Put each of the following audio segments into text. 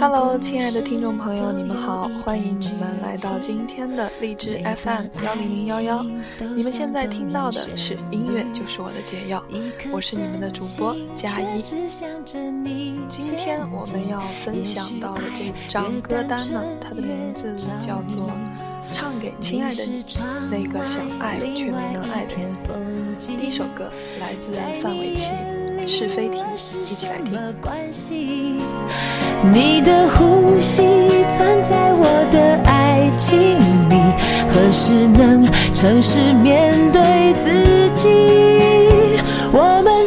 Hello，亲爱的听众朋友，你们好，欢迎你们来到今天的荔枝 FM 幺零零幺幺。你们现在听到的是音乐就是我的解药，我是你们的主播佳一。今天我们要分享到的这张歌单呢，它的名字叫做《唱给亲爱的你》，那个想爱却没能爱的人。第一首歌来自范玮琪。是非题，一起来听。你的呼吸存在我的爱情里，何时能诚实面对自己？我们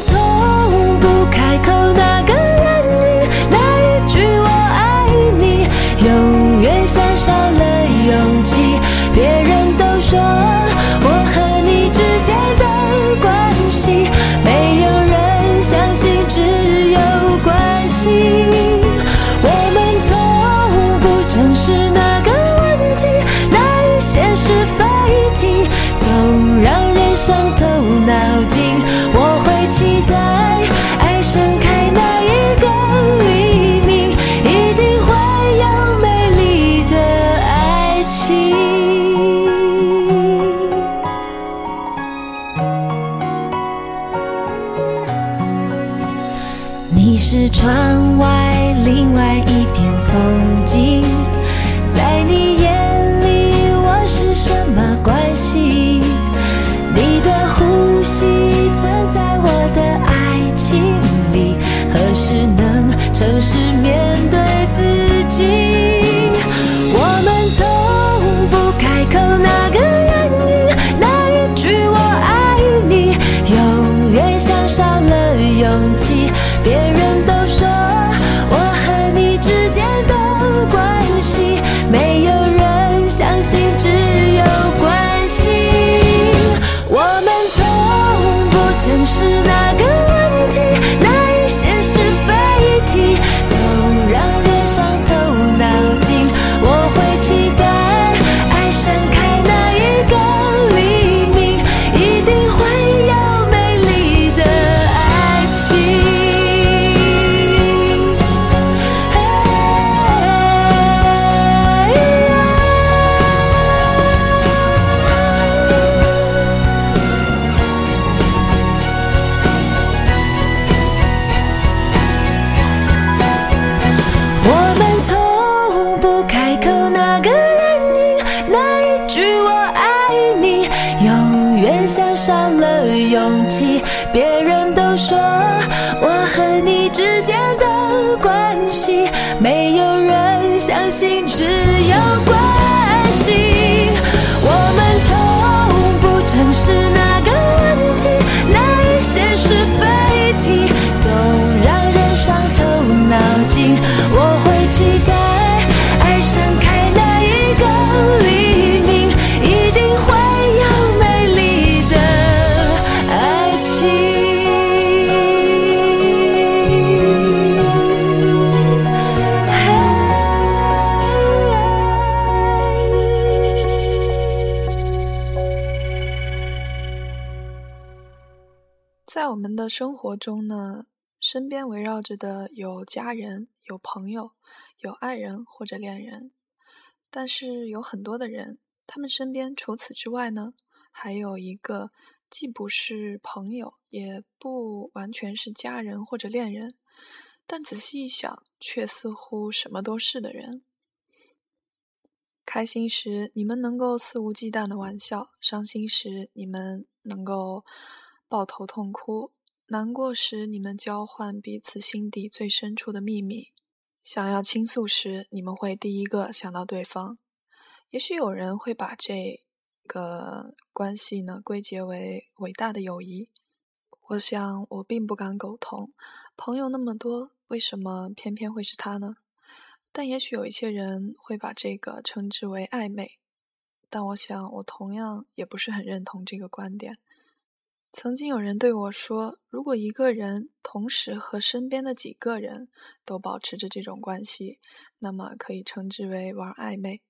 城市面心之生活中呢，身边围绕着的有家人、有朋友、有爱人或者恋人，但是有很多的人，他们身边除此之外呢，还有一个既不是朋友，也不完全是家人或者恋人，但仔细一想，却似乎什么都是的人。开心时，你们能够肆无忌惮的玩笑；伤心时，你们能够抱头痛哭；难过时，你们交换彼此心底最深处的秘密；想要倾诉时，你们会第一个想到对方。也许有人会把这个关系呢归结为伟大的友谊。我想，我并不敢苟同。朋友那么多，为什么偏偏会是他呢？但也许有一些人会把这个称之为暧昧，但我想我同样也不是很认同这个观点。曾经有人对我说，如果一个人同时和身边的几个人都保持着这种关系，那么可以称之为玩暧昧。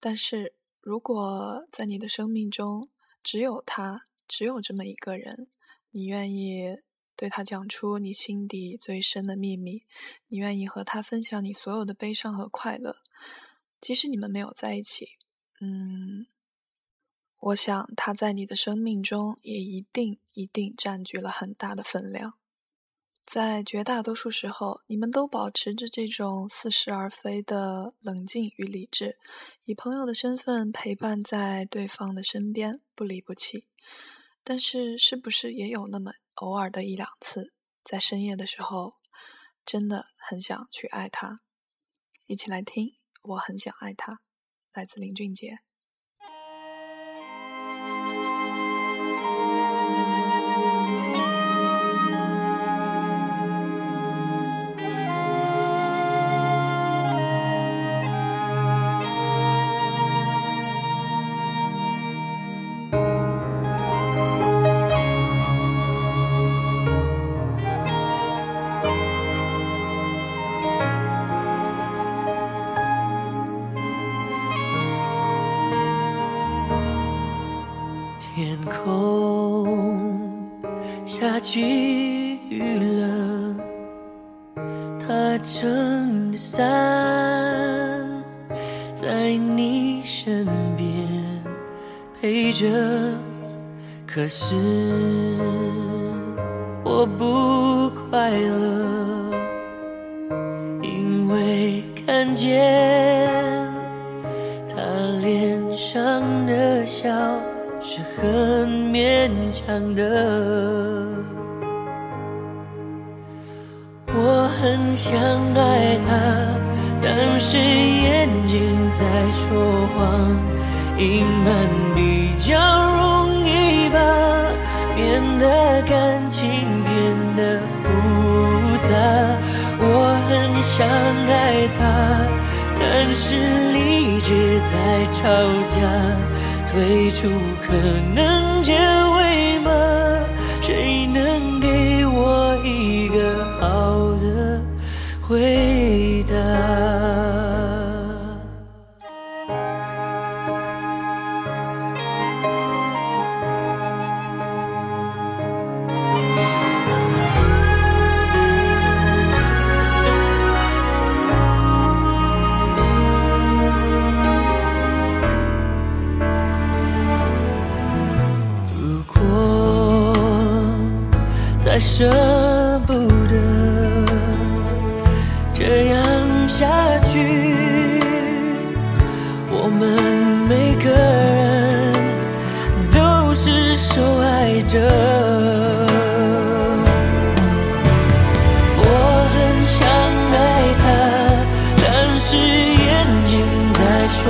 但是如果在你的生命中只有他，只有这么一个人，你愿意对他讲出你心底最深的秘密，你愿意和他分享你所有的悲伤和快乐，即使你们没有在一起。嗯，我想他在你的生命中也一定一定占据了很大的分量。在绝大多数时候，你们都保持着这种似是而非的冷静与理智，以朋友的身份陪伴在对方的身边，不离不弃。但是，是不是也有那么偶尔的一两次，在深夜的时候，真的很想去爱他？一起来听，我很想爱他，来自林俊杰。空下起雨了，他撑着伞在你身边陪着，可是我不快乐，因为看见的。我很想爱他，但是眼睛在说谎，隐瞒比较容易吧，免得感情变得复杂。我很想爱他，但是理智在吵架，退出可能结舍不得这样下去，我们每个人都是受害者。我很想爱他，但是眼睛在说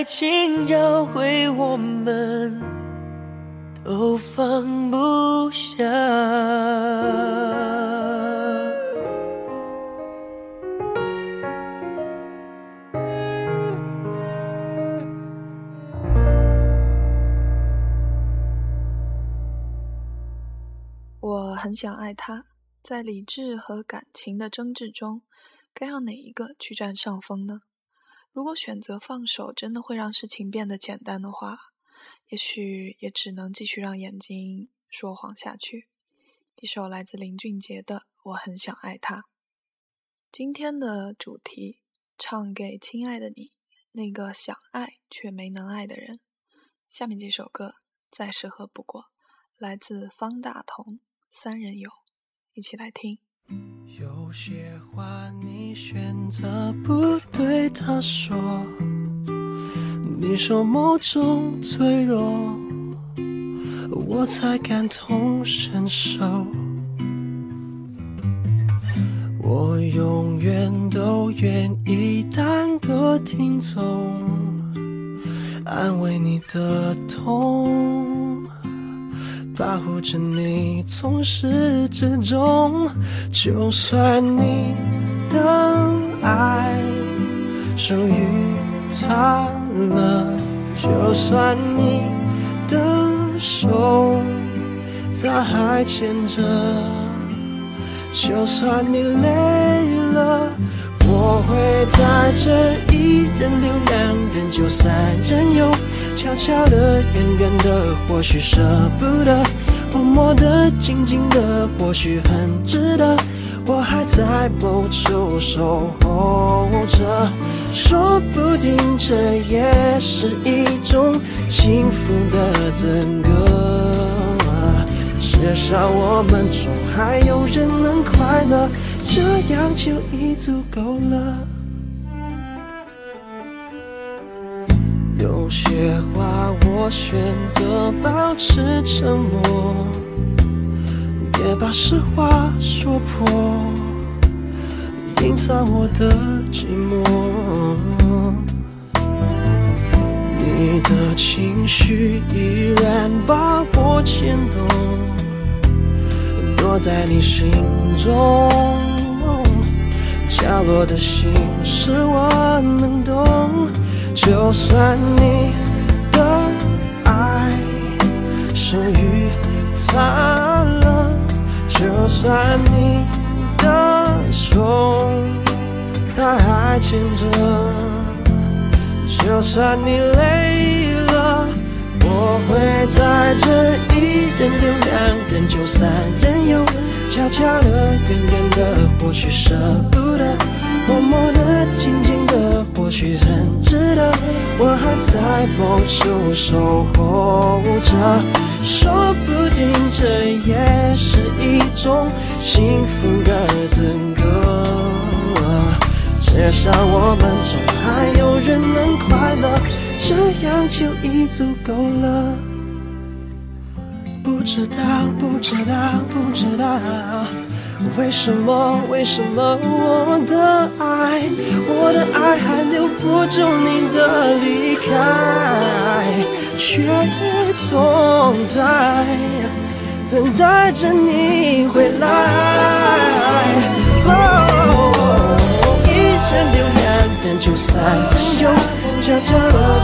爱情教会我们都放不下。我很想爱他，在理智和感情的争执中，该让哪一个去占上风呢？如果选择放手，真的会让事情变得简单的话，也许也只能继续让眼睛说谎下去。一首来自林俊杰的《我很想爱他》。今天的主题，唱给亲爱的你，那个想爱却没能爱的人。下面这首歌再适合不过，来自方大同《三人游》，一起来听。有些话你选择不对他说，你说某种脆弱，我才感同身受。我永远都愿意当个听众，安慰你的痛，保护着你从始至终。就算你的爱属于他了，就算你的手他还牵着。就算你累了，我会在这一人留两人就三人游，悄悄的、远远的，或许舍不得；默默的、静静的，或许很值得。我还在某处守候着，说不定这也是一种幸福的资格。至少我们中还有人能快乐，这样就已足够了。有些话我选择保持沉默，别把实话说破，隐藏我的寂寞。你的情绪依然把我牵动。我在你心中角落的心事，我能懂。就算你的爱属于他了，就算你的手他还牵着，就算你累。我会在这一人留两人就三人游，悄悄的、远远的，或许舍不得；默默的、静静的，或许很值得。我还在某处守候着，说不定这也是一种幸福的资格。至少我们中还有人能快乐。这样就已足够了。不知道，不知道，不知道，为什么，为什么我的爱，我的爱还留不住你的离开，却总在等待着你回来。一人留两人就三人游。悄悄，的，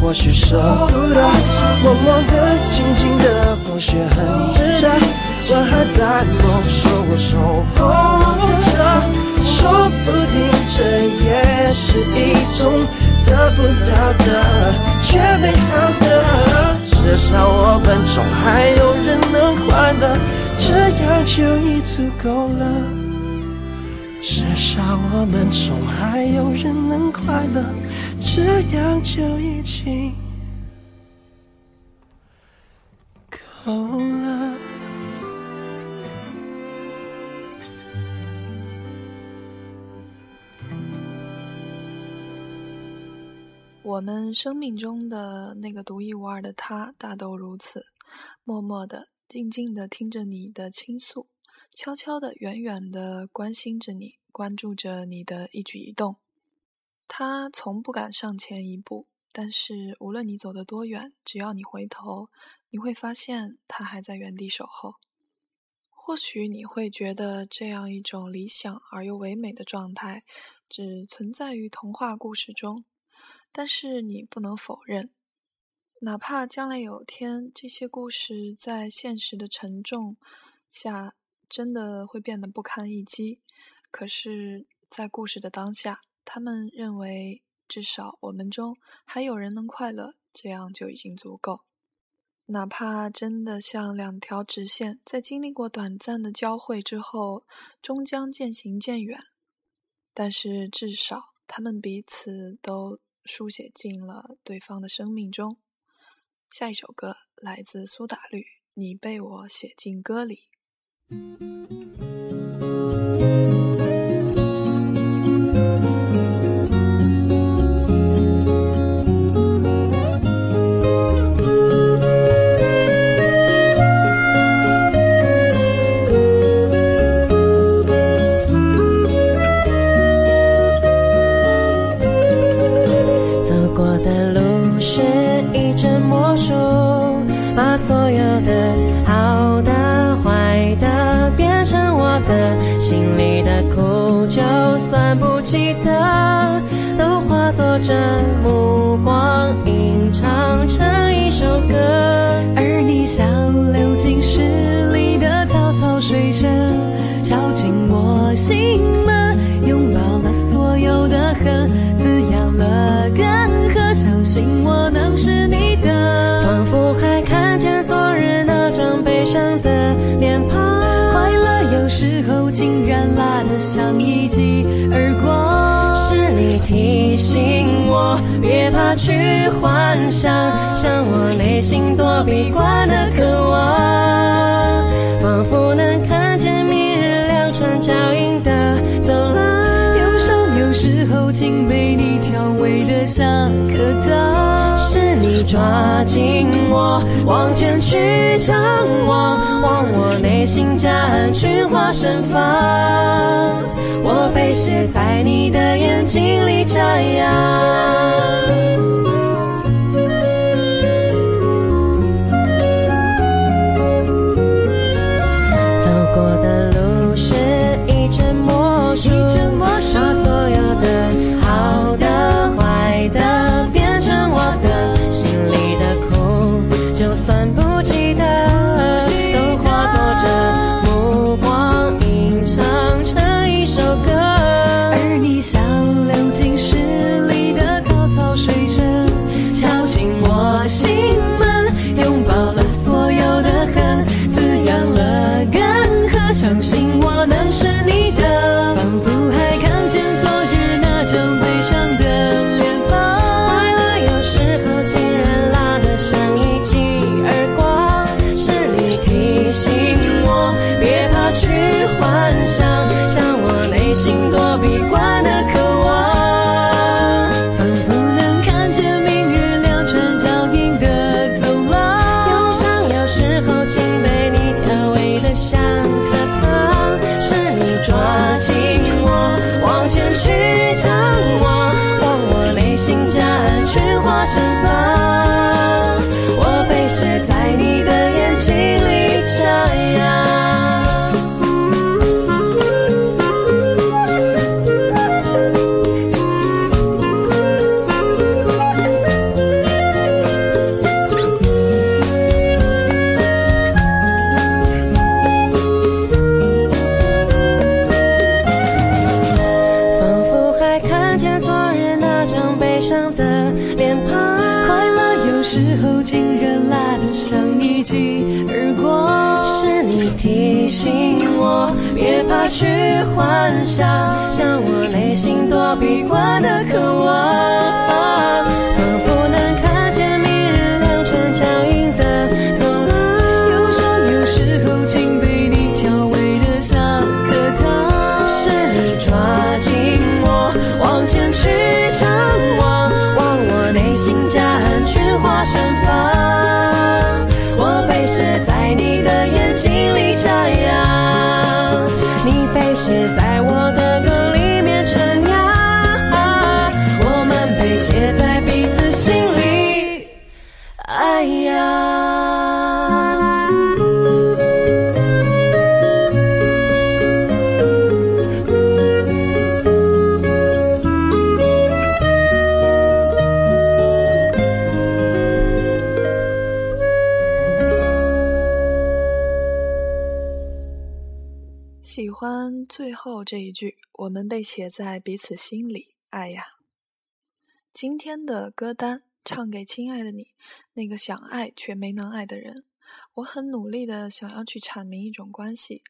或许舍不得；默默的，静静的，或许很值得。我还在某处守候着，说不定这也是一种得不到的却美好的。至少我们中还有人能快乐，这样就已足够了。至少我们中还有人能快乐。这样就已经够了。我们生命中的那个独一无二的他，大都如此，默默的、静静的听着你的倾诉，悄悄的、远远的关心着你，关注着你的一举一动。他从不敢上前一步，但是无论你走得多远，只要你回头，你会发现他还在原地守候。或许你会觉得这样一种理想而又唯美的状态，只存在于童话故事中，但是你不能否认，哪怕将来有天这些故事在现实的沉重下真的会变得不堪一击。可是，在故事的当下，他们认为至少我们中还有人能快乐，这样就已经足够。哪怕真的像两条直线，在经历过短暂的交汇之后，终将渐行渐远，但是至少他们彼此都书写进了对方的生命中。下一首歌来自苏打绿，《你被我写进歌里》。怕去幻想，像我内心躲避惯的渴望，仿佛能看见明日两串脚印的走廊。忧伤有时候竟被你调味的像颗糖，是你抓紧我往前去张望，望我内心夹岸群花盛放。我被写在你的眼睛里张扬。去幻想，像我内心躲避惯的渴望，这一句：“我们被写在彼此心里。”爱呀，今天的歌单唱给亲爱的你，那个想爱却没能爱的人。我很努力的想要去阐明一种关系，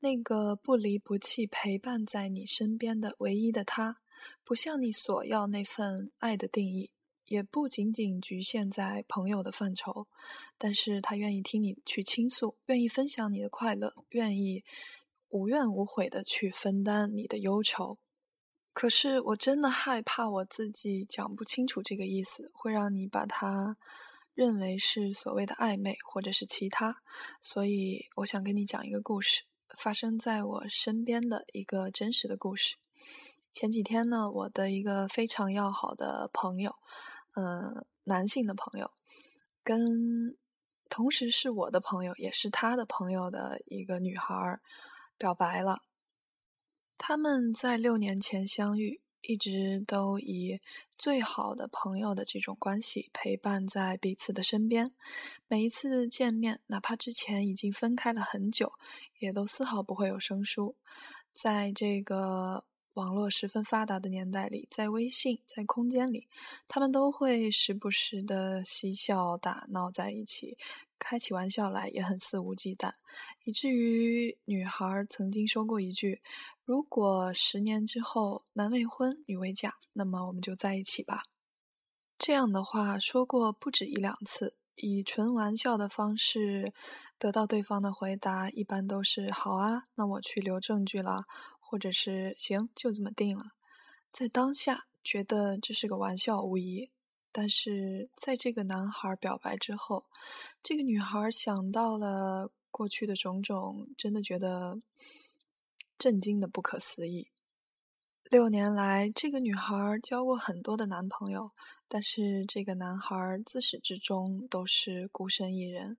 那个不离不弃陪伴在你身边的唯一的他，不像你索要那份爱的定义，也不仅仅局限在朋友的范畴，但是他愿意听你去倾诉，愿意分享你的快乐，愿意。无怨无悔的去分担你的忧愁，可是我真的害怕我自己讲不清楚这个意思，会让你把它认为是所谓的暧昧或者是其他，所以我想跟你讲一个故事，发生在我身边的一个真实的故事。前几天呢，我的一个非常要好的朋友，嗯，男性的朋友，跟同时是我的朋友，也是他的朋友的一个女孩儿。表白了。他们在六年前相遇，一直都以最好的朋友的这种关系陪伴在彼此的身边。每一次见面，哪怕之前已经分开了很久，也都丝毫不会有生疏。在这个网络十分发达的年代里，在微信、在空间里，他们都会时不时的嬉笑打闹在一起。开起玩笑来也很肆无忌惮，以至于女孩曾经说过一句：“如果十年之后男未婚女未嫁，那么我们就在一起吧。”这样的话说过不止一两次，以纯玩笑的方式得到对方的回答，一般都是“好啊，那我去留证据了”，或者是“行，就这么定了”。在当下觉得这是个玩笑无疑。但是在这个男孩表白之后，这个女孩想到了过去的种种，真的觉得震惊的不可思议。六年来，这个女孩交过很多的男朋友，但是这个男孩自始至终都是孤身一人。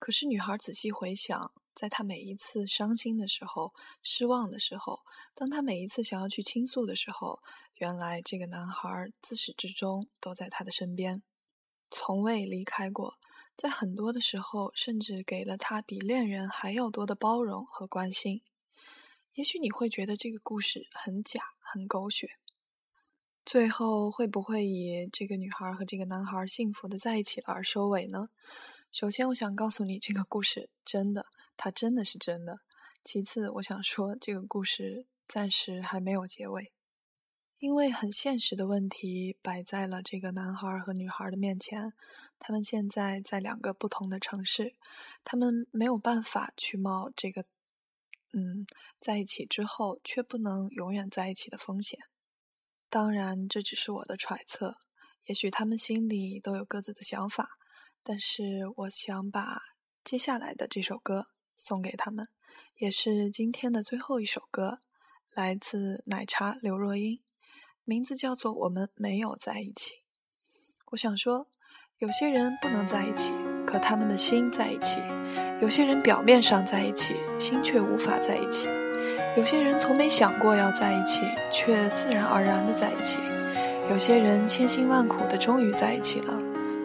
可是女孩仔细回想。在她每一次伤心的时候、失望的时候，当她每一次想要去倾诉的时候，原来这个男孩自始至终都在他的身边，从未离开过。在很多的时候，甚至给了他比恋人还要多的包容和关心。也许你会觉得这个故事很假、很狗血，最后会不会以这个女孩和这个男孩幸福的在一起而收尾呢？首先，我想告诉你，这个故事真的，它真的是真的。其次，我想说，这个故事暂时还没有结尾，因为很现实的问题摆在了这个男孩和女孩的面前。他们现在在两个不同的城市，他们没有办法去冒这个，嗯，在一起之后却不能永远在一起的风险。当然，这只是我的揣测，也许他们心里都有各自的想法。但是我想把接下来的这首歌送给他们，也是今天的最后一首歌，来自奶茶刘若英，名字叫做《我们没有在一起》。我想说，有些人不能在一起，可他们的心在一起；有些人表面上在一起，心却无法在一起；有些人从没想过要在一起，却自然而然的在一起；有些人千辛万苦的终于在一起了。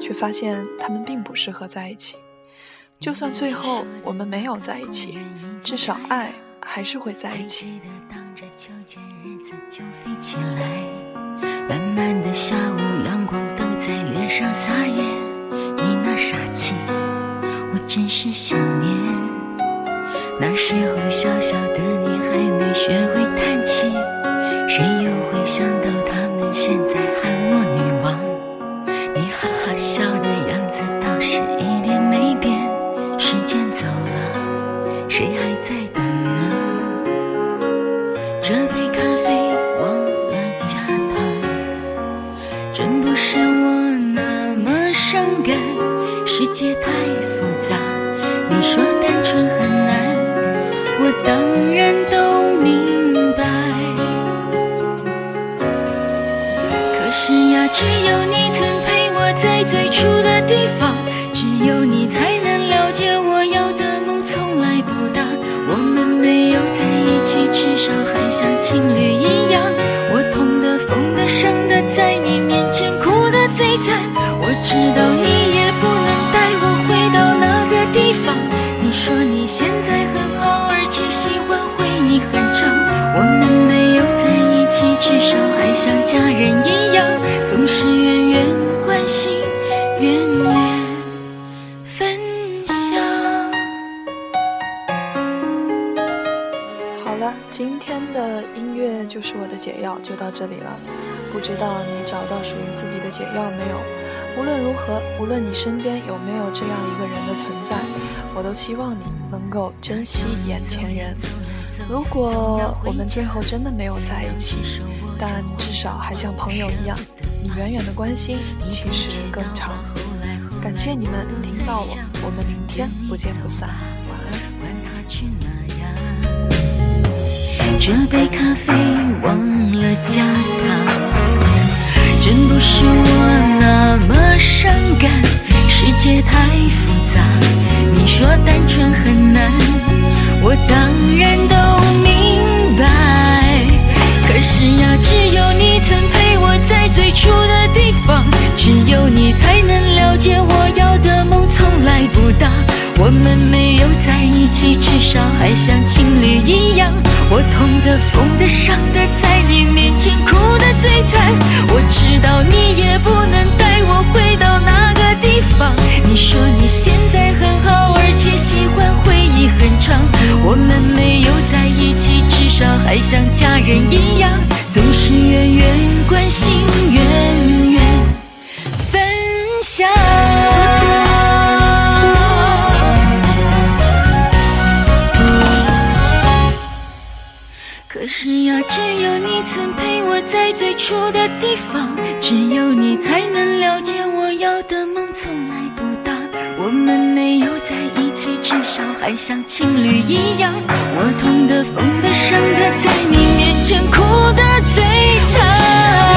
却发现他们并不适合在一起。就算最后我们没有在一起，至少爱还是会在一起。这秋千日子就飞起来慢慢的下午，阳光都在脸上撒野。你那傻气，我真是想念。那时候小小的你还没学会叹气，谁又会想到他们现在喊我女只有你曾陪我。在最初的地方，只有你才能了解我要的梦从来不大。我们没有在一起，至少还像情侣一样。我痛的、疯的、伤的，在你面前哭得最惨。我知道你也不能带我回到那个地方。你说。你现在很好，而且喜欢回忆很长。我们没有在一起，至少还像家人一样，是远远关心，远远分享。好了，今天的音乐就是我的解药，就到这里了。不知道你找到属于自己的解药没有？无论如何，无论你身边有没有这样一个人的存在，我都希望你能够珍惜眼前人。如果我们最后真的没有在一起，但至少还像朋友一样，远远的关心其实更长。感谢你们听到我，我们明天不见不散。晚安。这杯咖啡忘了加糖，真不是我那么伤感。世界太复杂，你说单纯很难，我当然都明。是呀，只有你曾陪我在最初的地方，只有你才能了解我要的梦从来不大。我们没有在一起，至少还像情侣一样。我痛的、疯的、伤的，在你面前哭的最惨。我知道你也不能带我回到那个地方。你说你现在还像家人一样，总是远远关心，远远分享。可是呀，只有你曾陪我在最初的地方，只有你才能了解我要的梦从来不大。我们没有在一起，至少还像情侣一样。我痛的、疯的、伤的，在你面前哭的最惨。